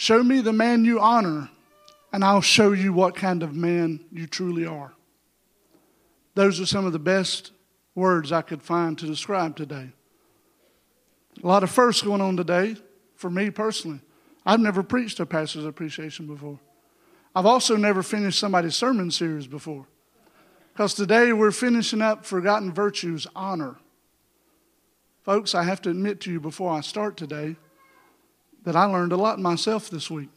Show me the man you honor, and I'll show you what kind of man you truly are. Those are some of the best words I could find to describe today. A lot of firsts going on today for me personally. I've never preached a pastor's appreciation before. I've also never finished somebody's sermon series before. Because today we're finishing up Forgotten Virtues Honor. Folks, I have to admit to you before I start today that I learned a lot myself this week.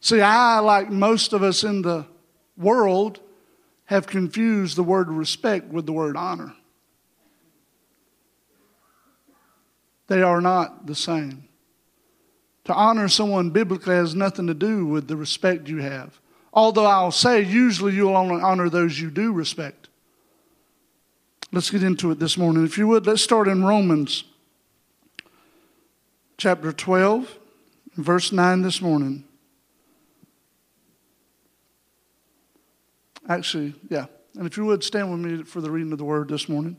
See, I, like most of us in the world, have confused the word respect with the word honor. They are not the same. To honor someone biblically has nothing to do with the respect you have. Although I'll say, usually you'll only honor those you do respect. Let's get into it this morning. If you would, let's start in Romans chapter 12, verse 9 this morning. Actually, yeah. And if you would stand with me for the reading of the word this morning.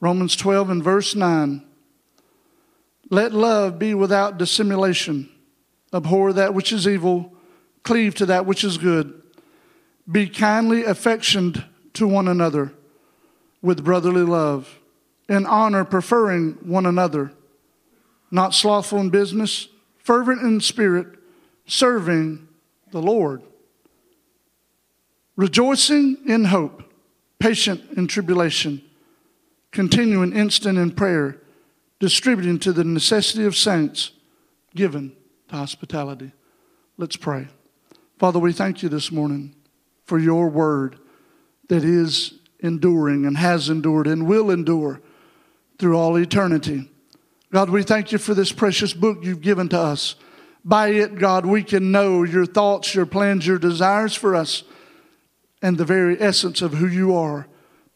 Romans 12 and verse 9. Let love be without dissimulation. Abhor that which is evil, cleave to that which is good. Be kindly affectioned to one another with brotherly love in honor, preferring one another, not slothful in business, fervent in spirit, serving the Lord, rejoicing in hope, patient in tribulation, continuing instant in prayer, distributing to the necessity of saints, given to hospitality. Let's pray. Father, we thank you this morning for your word that is enduring and has endured and will endure through all eternity. God, we thank you for this precious book you've given to us. By it, God, we can know your thoughts, your plans, your desires for us, and the very essence of who you are,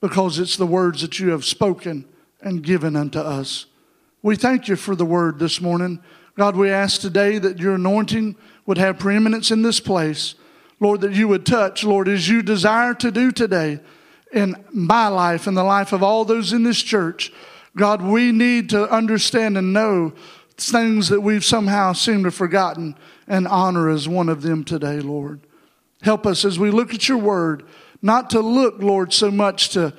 because it's the words that you have spoken and given unto us. We thank you for the word this morning. God, we ask today that your anointing would have preeminence in this place. Lord, that you would touch, Lord, as you desire to do today in my life and the life of all those in this church. God, we need to understand and know things that we've somehow seemed to forgotten and honor is one of them today, Lord. Help us as we look at your word, not to look, Lord, so much to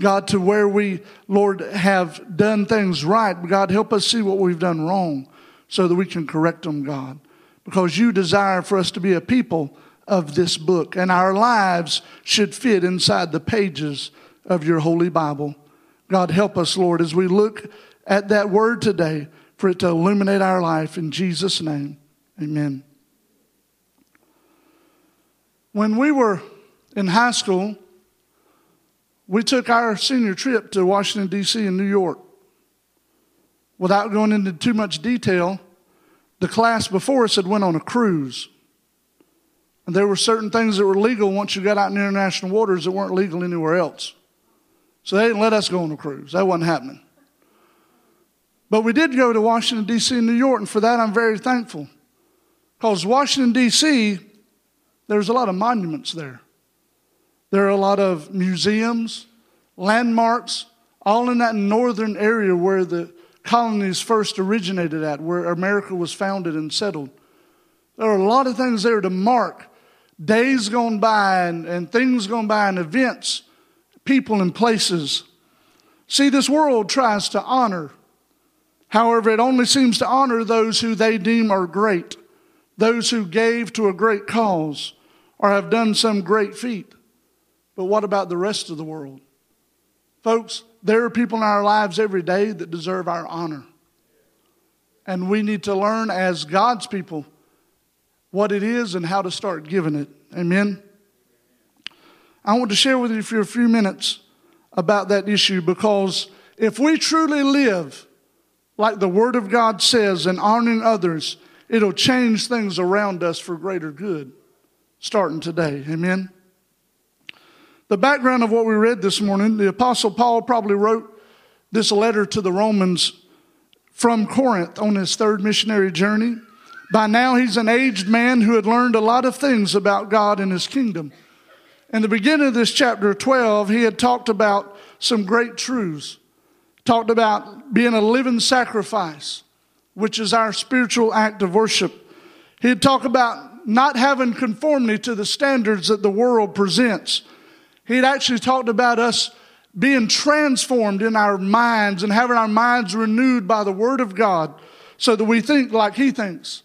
God, to where we, Lord, have done things right. God, help us see what we've done wrong so that we can correct them, God. Because you desire for us to be a people of this book, and our lives should fit inside the pages of your holy Bible. God, help us, Lord, as we look at that word today for it to illuminate our life. In Jesus' name, amen. When we were in high school, we took our senior trip to Washington, D.C. and New York. Without going into too much detail, the class before us had went on a cruise. And there were certain things that were legal once you got out in international waters that weren't legal anywhere else. So they didn't let us go on a cruise. That wasn't happening. But we did go to Washington, D.C. and New York, and for that I'm very thankful. Because Washington, D.C., there's a lot of monuments there. There are a lot of museums, landmarks, all in that northern area where the colonies first originated at, where America was founded and settled. There are a lot of things there to mark days gone by and, and things gone by and events people and places. See, this world tries to honor. However, it only seems to honor those who they deem are great, those who gave to a great cause or have done some great feat. But what about the rest of the world? Folks, there are people in our lives every day that deserve our honor. And we need to learn as God's people what it is and how to start giving it. Amen. I want to share with you for a few minutes about that issue because if we truly live like the Word of God says and honoring others, it'll change things around us for greater good starting today. Amen. The background of what we read this morning, the Apostle Paul probably wrote this letter to the Romans from Corinth on his third missionary journey. By now, he's an aged man who had learned a lot of things about God and his kingdom. In the beginning of this chapter 12, he had talked about some great truths talked about being a living sacrifice, which is our spiritual act of worship. He'd talk about not having conformity to the standards that the world presents. He'd actually talked about us being transformed in our minds and having our minds renewed by the Word of God so that we think like He thinks,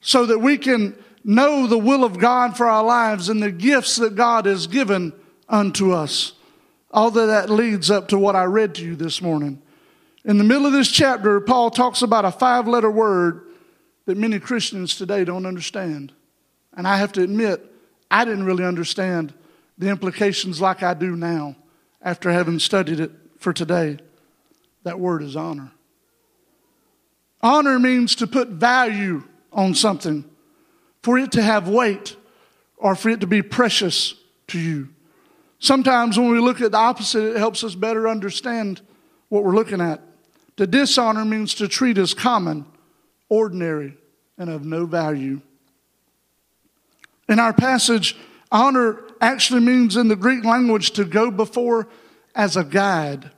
so that we can know the will of God for our lives and the gifts that God has given unto us. Of that leads up to what I read to you this morning. In the middle of this chapter, Paul talks about a five letter word that many Christians today don't understand. And I have to admit, I didn't really understand the implications like I do now after having studied it for today. That word is honor. Honor means to put value on something, for it to have weight, or for it to be precious to you. Sometimes when we look at the opposite, it helps us better understand what we're looking at. To dishonor means to treat as common, ordinary, and of no value. In our passage, honor actually means in the Greek language to go before as a guide.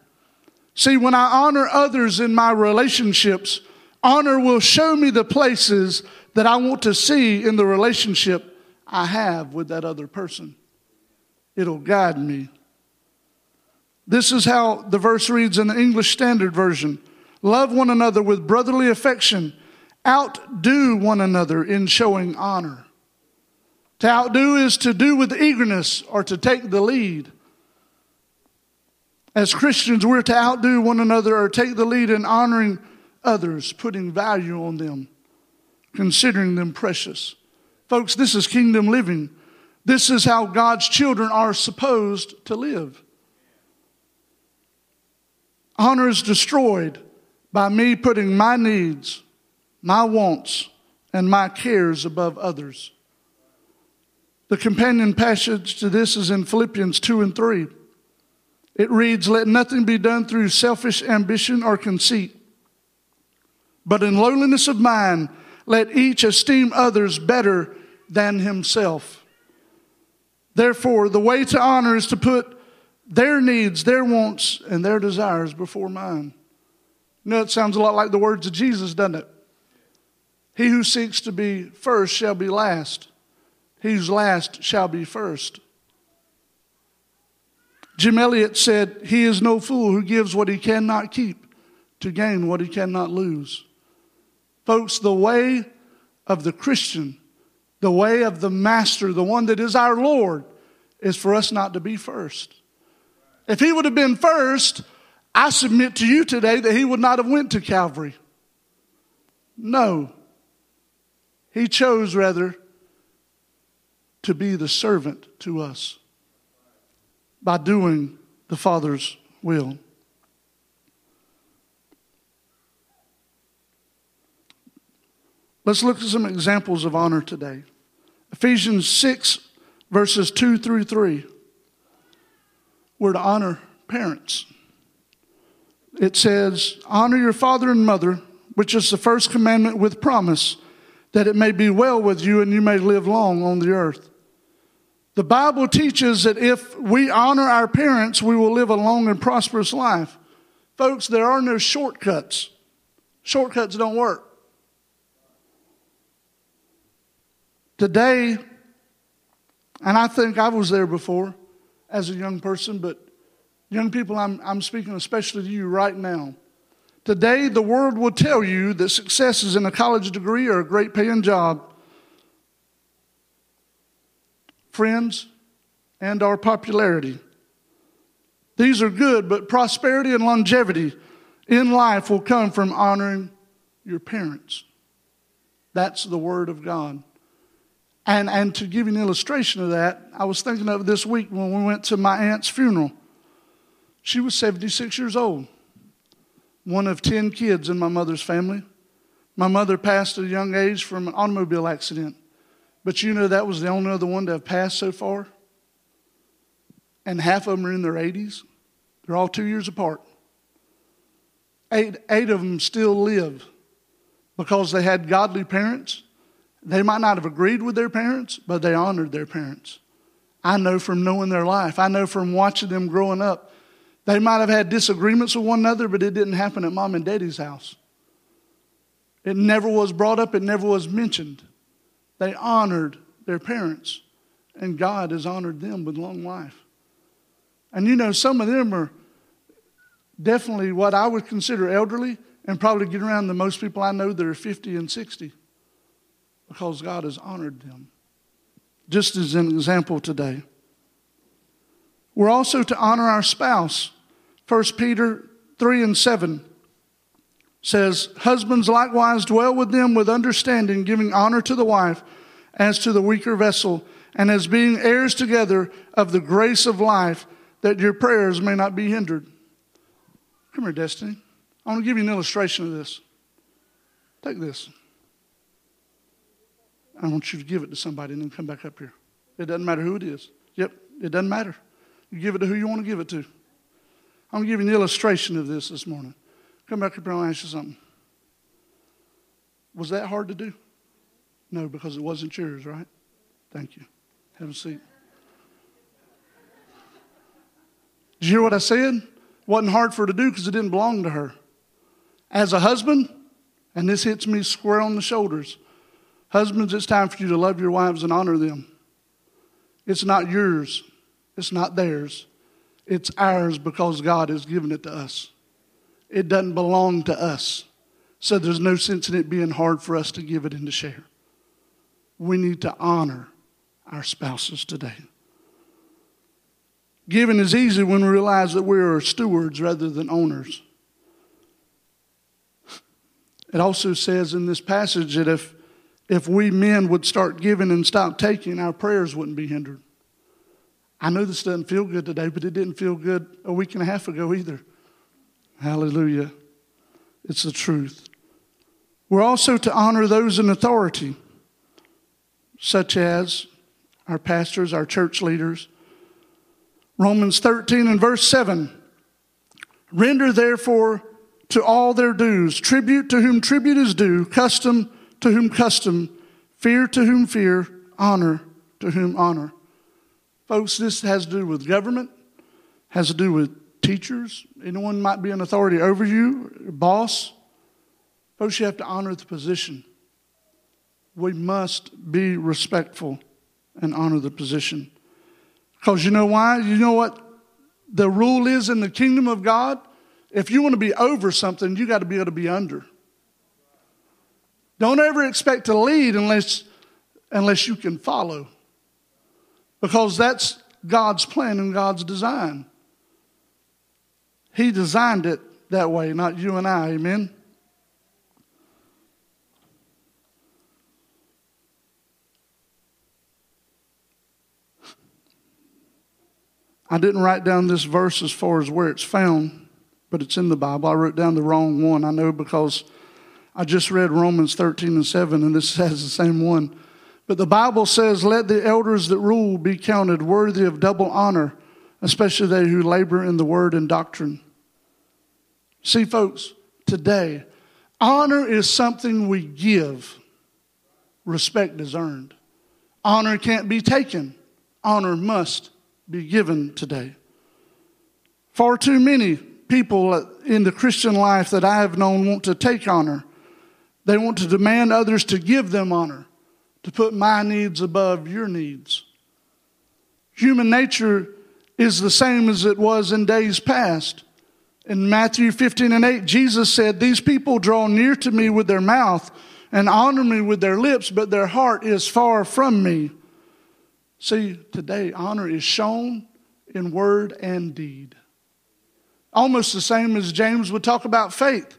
See, when I honor others in my relationships, honor will show me the places that I want to see in the relationship I have with that other person it'll guide me. This is how the verse reads in the English Standard Version Love one another with brotherly affection, outdo one another in showing honor. To outdo is to do with eagerness or to take the lead. As Christians, we're to outdo one another or take the lead in honoring others, putting value on them, considering them precious. Folks, this is kingdom living. This is how God's children are supposed to live. Honor is destroyed by me putting my needs, my wants, and my cares above others. The companion passage to this is in Philippians 2 and 3. It reads, Let nothing be done through selfish ambition or conceit, but in lowliness of mind, let each esteem others better than himself. Therefore, the way to honor is to put their needs, their wants, and their desires before mine. You know, it sounds a lot like the words of Jesus, doesn't it? He who seeks to be first shall be last. He who's last shall be first. Jim Elliot said, He is no fool who gives what he cannot keep to gain what he cannot lose. Folks, the way of the Christian the way of the Master, the one that is our Lord, is for us not to be first. If he would have been first, I submit to you today that he would not have went to Calvary. No. He chose rather to be the servant to us by doing the Father's will. Let's look at some examples of honor today. Ephesians 6, verses 2 through 3. We're to honor parents. It says, Honor your father and mother, which is the first commandment with promise, that it may be well with you and you may live long on the earth. The Bible teaches that if we honor our parents, we will live a long and prosperous life. Folks, there are no shortcuts. Shortcuts don't work. Today, and I think I was there before as a young person, but young people, I'm, I'm speaking especially to you right now. Today, the world will tell you that success is in a college degree or a great paying job. Friends, and our popularity. These are good, but prosperity and longevity in life will come from honoring your parents. That's the Word of God. And, and to give you an illustration of that, I was thinking of this week when we went to my aunt's funeral. She was 76 years old. one of 10 kids in my mother's family. My mother passed at a young age from an automobile accident. But you know that was the only other one to have passed so far? And half of them are in their 80s. They're all two years apart. Eight, eight of them still live because they had godly parents. They might not have agreed with their parents, but they honored their parents. I know from knowing their life, I know from watching them growing up. They might have had disagreements with one another, but it didn't happen at mom and daddy's house. It never was brought up, it never was mentioned. They honored their parents, and God has honored them with long life. And you know, some of them are definitely what I would consider elderly and probably get around the most people I know that are 50 and 60 because God has honored them. Just as an example today. We're also to honor our spouse. 1 Peter 3 and 7 says, Husbands likewise dwell with them with understanding, giving honor to the wife as to the weaker vessel, and as being heirs together of the grace of life, that your prayers may not be hindered. Come here, Destiny. I want to give you an illustration of this. Take this. I want you to give it to somebody and then come back up here. It doesn't matter who it is. Yep, it doesn't matter. You give it to who you want to give it to. I'm you an illustration of this this morning. Come back up here and I'll ask you something. Was that hard to do? No, because it wasn't yours, right? Thank you. Have a seat. Did you hear what I said? wasn't hard for her to do because it didn't belong to her. As a husband, and this hits me square on the shoulders, husbands, it's time for you to love your wives and honor them. It's not yours, it's not theirs. It's ours because God has given it to us. It doesn't belong to us. So there's no sense in it being hard for us to give it and to share. We need to honor our spouses today. Giving is easy when we realize that we are stewards rather than owners. It also says in this passage that if, if we men would start giving and stop taking, our prayers wouldn't be hindered. I know this doesn't feel good today, but it didn't feel good a week and a half ago either. Hallelujah. It's the truth. We're also to honor those in authority, such as our pastors, our church leaders, Romans 13 and verse 7. Render therefore to all their dues, tribute to whom tribute is due, custom to whom custom, fear to whom fear, honor to whom honor. Folks, this has to do with government, has to do with teachers. Anyone might be an authority over you, boss. Folks, you have to honor the position. We must be respectful and honor the position. Because you know why? You know what the rule is in the kingdom of God? If you want to be over something, you got to be able to be under. Don't ever expect to lead unless, unless you can follow. Because that's God's plan and God's design. He designed it that way, not you and I. Amen? I didn't write down this verse as far as where it's found, but it's in the Bible. I wrote down the wrong one. I know because I just read Romans 13 and 7, and this has the same one. But the Bible says, Let the elders that rule be counted worthy of double honor, especially they who labor in the word and doctrine. See, folks, today, honor is something we give, respect is earned. Honor can't be taken, honor must be given today. Far too many people in the Christian life that I have known want to take honor. They want to demand others to give them honor, to put my needs above your needs. Human nature is the same as it was in days past. In Matthew 15 and 8, Jesus said, These people draw near to me with their mouth and honor me with their lips, but their heart is far from me. See, today, honor is shown in word and deed. Almost the same as James would talk about faith.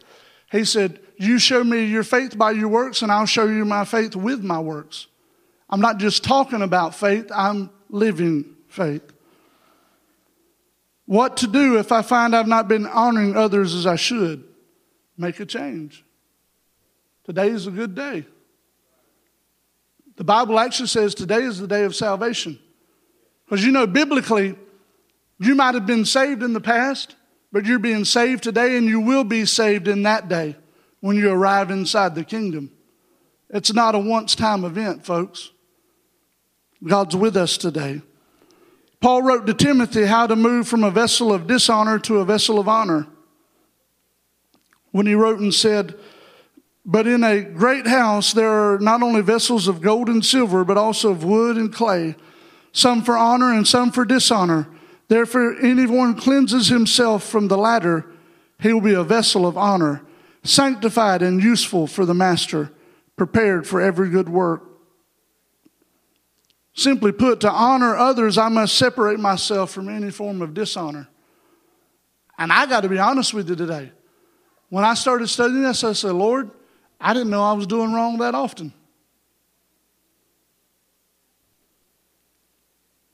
He said, You show me your faith by your works, and I'll show you my faith with my works. I'm not just talking about faith, I'm living faith. What to do if I find I've not been honoring others as I should? make a change. Today is a good day. The Bible actually says today is the day of salvation. Because you know, biblically, you might have been saved in the past, but you're being saved today and you will be saved in that day when you arrive inside the kingdom. It's not a once time event, folks. God's with us today. Paul wrote to Timothy how to move from a vessel of dishonor to a vessel of honor. When he wrote and said, But in a great house there are not only vessels of gold and silver, but also of wood and clay, some for honor and some for dishonor. Therefore, anyone cleanses himself from the latter, he will be a vessel of honor, sanctified and useful for the master, prepared for every good work. Simply put, to honor others, I must separate myself from any form of dishonor. And I got to be honest with you today. When I started studying this, I said, Lord, I didn't know I was doing wrong that often.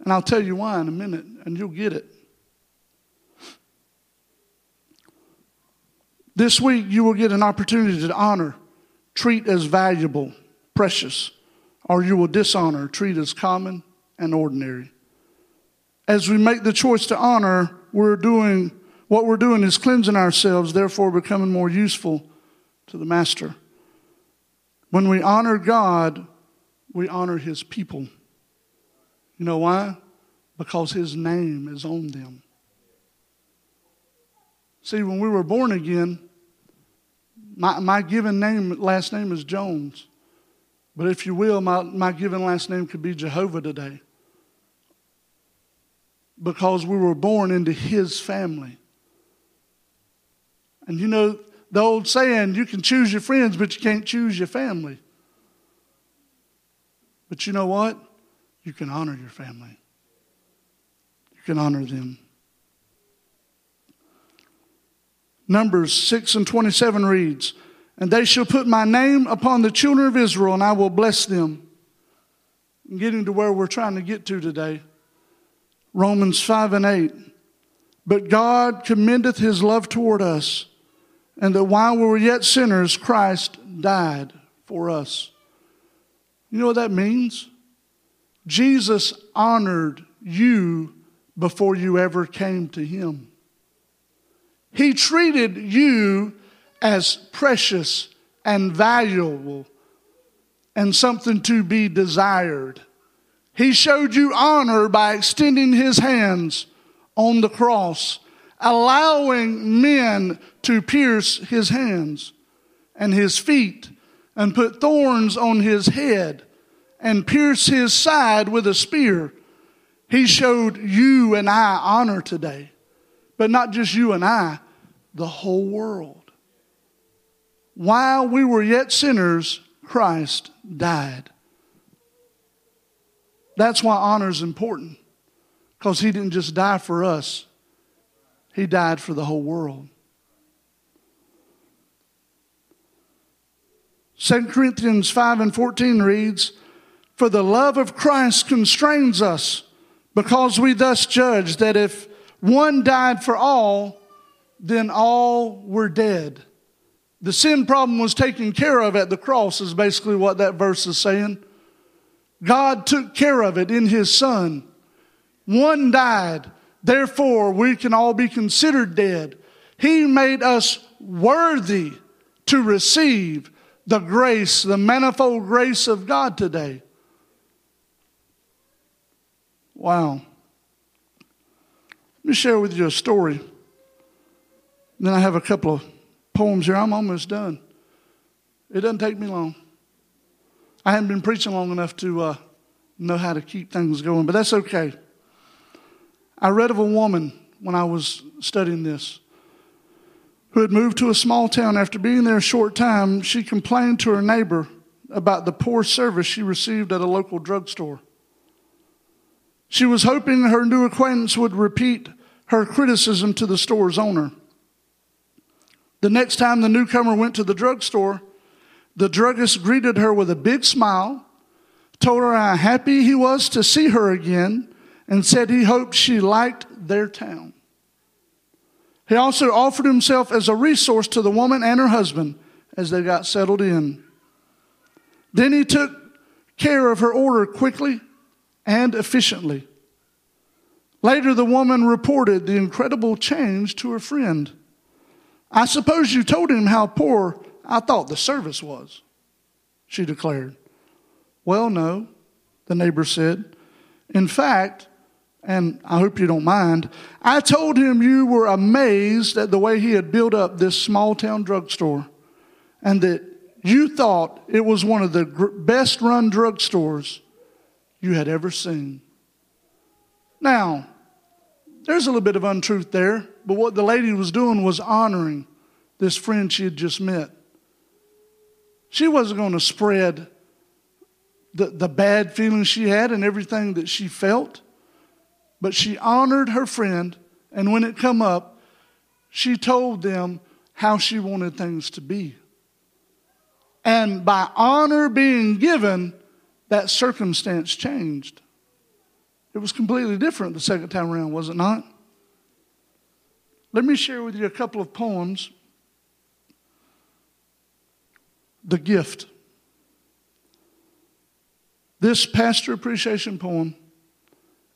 And I'll tell you why in a minute, and you'll get it. This week, you will get an opportunity to honor, treat as valuable, precious or you will dishonor, treat as common and ordinary. As we make the choice to honor, we're doing what we're doing is cleansing ourselves, therefore becoming more useful to the Master. When we honor God, we honor His people. You know why? Because His name is on them. See, when we were born again, my, my given name, last name is Jones. But if you will, my, my given last name could be Jehovah today. Because we were born into his family. And you know, the old saying, you can choose your friends, but you can't choose your family. But you know what? You can honor your family, you can honor them. Numbers 6 and 27 reads, and they shall put my name upon the children of Israel, and I will bless them. I'm getting to where we're trying to get to today. Romans 5 and 8. But God commendeth his love toward us, and that while we were yet sinners, Christ died for us. You know what that means? Jesus honored you before you ever came to him. He treated you as precious and valuable and something to be desired. He showed you honor by extending his hands on the cross, allowing men to pierce his hands and his feet and put thorns on his head and pierce his side with a spear. He showed you and I honor today, but not just you and I, the whole world. While we were yet sinners, Christ died. That's why honor is important, because he didn't just die for us, he died for the whole world. 2 Corinthians 5 and 14 reads, For the love of Christ constrains us, because we thus judge that if one died for all, then all were dead. The sin problem was taken care of at the cross, is basically what that verse is saying. God took care of it in His Son. One died, therefore we can all be considered dead. He made us worthy to receive the grace, the manifold grace of God today. Wow. Let me share with you a story. Then I have a couple of poems here. I'm almost done. It doesn't take me long. I haven't been preaching long enough to uh, know how to keep things going, but that's okay. I read of a woman when I was studying this who had moved to a small town. After being there a short time, she complained to her neighbor about the poor service she received at a local drugstore. She was hoping her new acquaintance would repeat her criticism to the store's owner. The next time the newcomer went to the drugstore, the druggist greeted her with a big smile, told her how happy he was to see her again, and said he hoped she liked their town. He also offered himself as a resource to the woman and her husband as they got settled in. Then he took care of her order quickly and efficiently. Later, the woman reported the incredible change to her friend. I suppose you told him how poor I thought the service was, she declared. Well, no, the neighbor said. In fact, and I hope you don't mind, I told him you were amazed at the way he had built up this small town drugstore and that you thought it was one of the best run drugstores you had ever seen. Now, there's a little bit of untruth there, but what the lady was doing was honoring this friend she had just met. She wasn't going to spread the, the bad feelings she had and everything that she felt, but she honored her friend, and when it come up, she told them how she wanted things to be. And by honor being given, that circumstance changed. It was completely different the second time around, was it not? Let me share with you a couple of poems. The gift. This pastor appreciation poem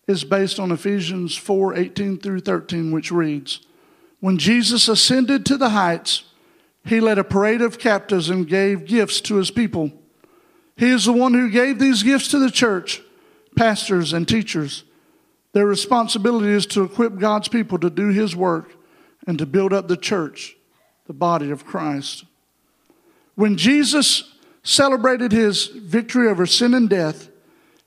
is based on Ephesians 4 18 through 13, which reads When Jesus ascended to the heights, he led a parade of captives and gave gifts to his people. He is the one who gave these gifts to the church, pastors, and teachers. Their responsibility is to equip God's people to do his work and to build up the church, the body of Christ. When Jesus celebrated his victory over sin and death,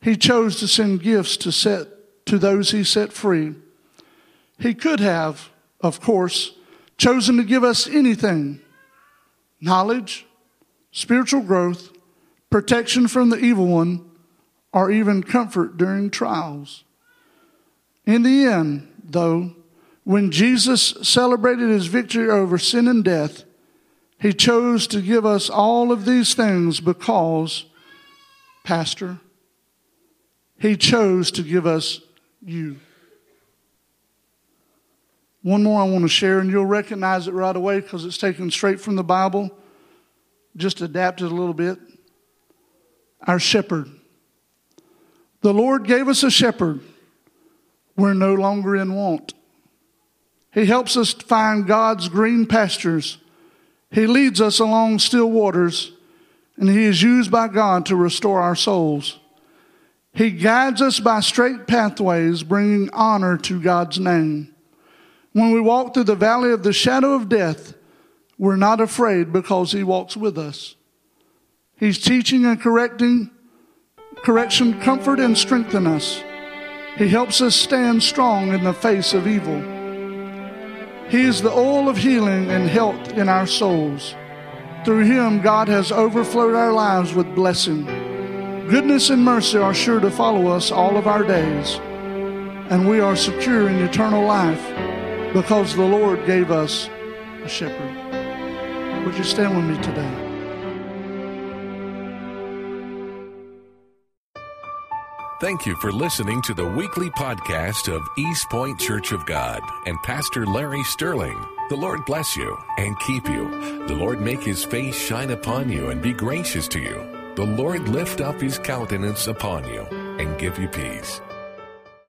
he chose to send gifts to set to those he set free. He could have, of course, chosen to give us anything knowledge, spiritual growth, protection from the evil one, or even comfort during trials. In the end, though, when Jesus celebrated his victory over sin and death, he chose to give us all of these things because, Pastor, he chose to give us you. One more I want to share, and you'll recognize it right away because it's taken straight from the Bible, just adapted a little bit. Our shepherd. The Lord gave us a shepherd. We're no longer in want. He helps us find God's green pastures. He leads us along still waters, and He is used by God to restore our souls. He guides us by straight pathways, bringing honor to God's name. When we walk through the valley of the shadow of death, we're not afraid because He walks with us. He's teaching and correcting, correction, comfort, and strengthen us. He helps us stand strong in the face of evil. He is the oil of healing and health in our souls. Through Him, God has overflowed our lives with blessing. Goodness and mercy are sure to follow us all of our days, and we are secure in eternal life because the Lord gave us a shepherd. Would you stand with me today? Thank you for listening to the weekly podcast of East Point Church of God and Pastor Larry Sterling. The Lord bless you and keep you. The Lord make his face shine upon you and be gracious to you. The Lord lift up his countenance upon you and give you peace.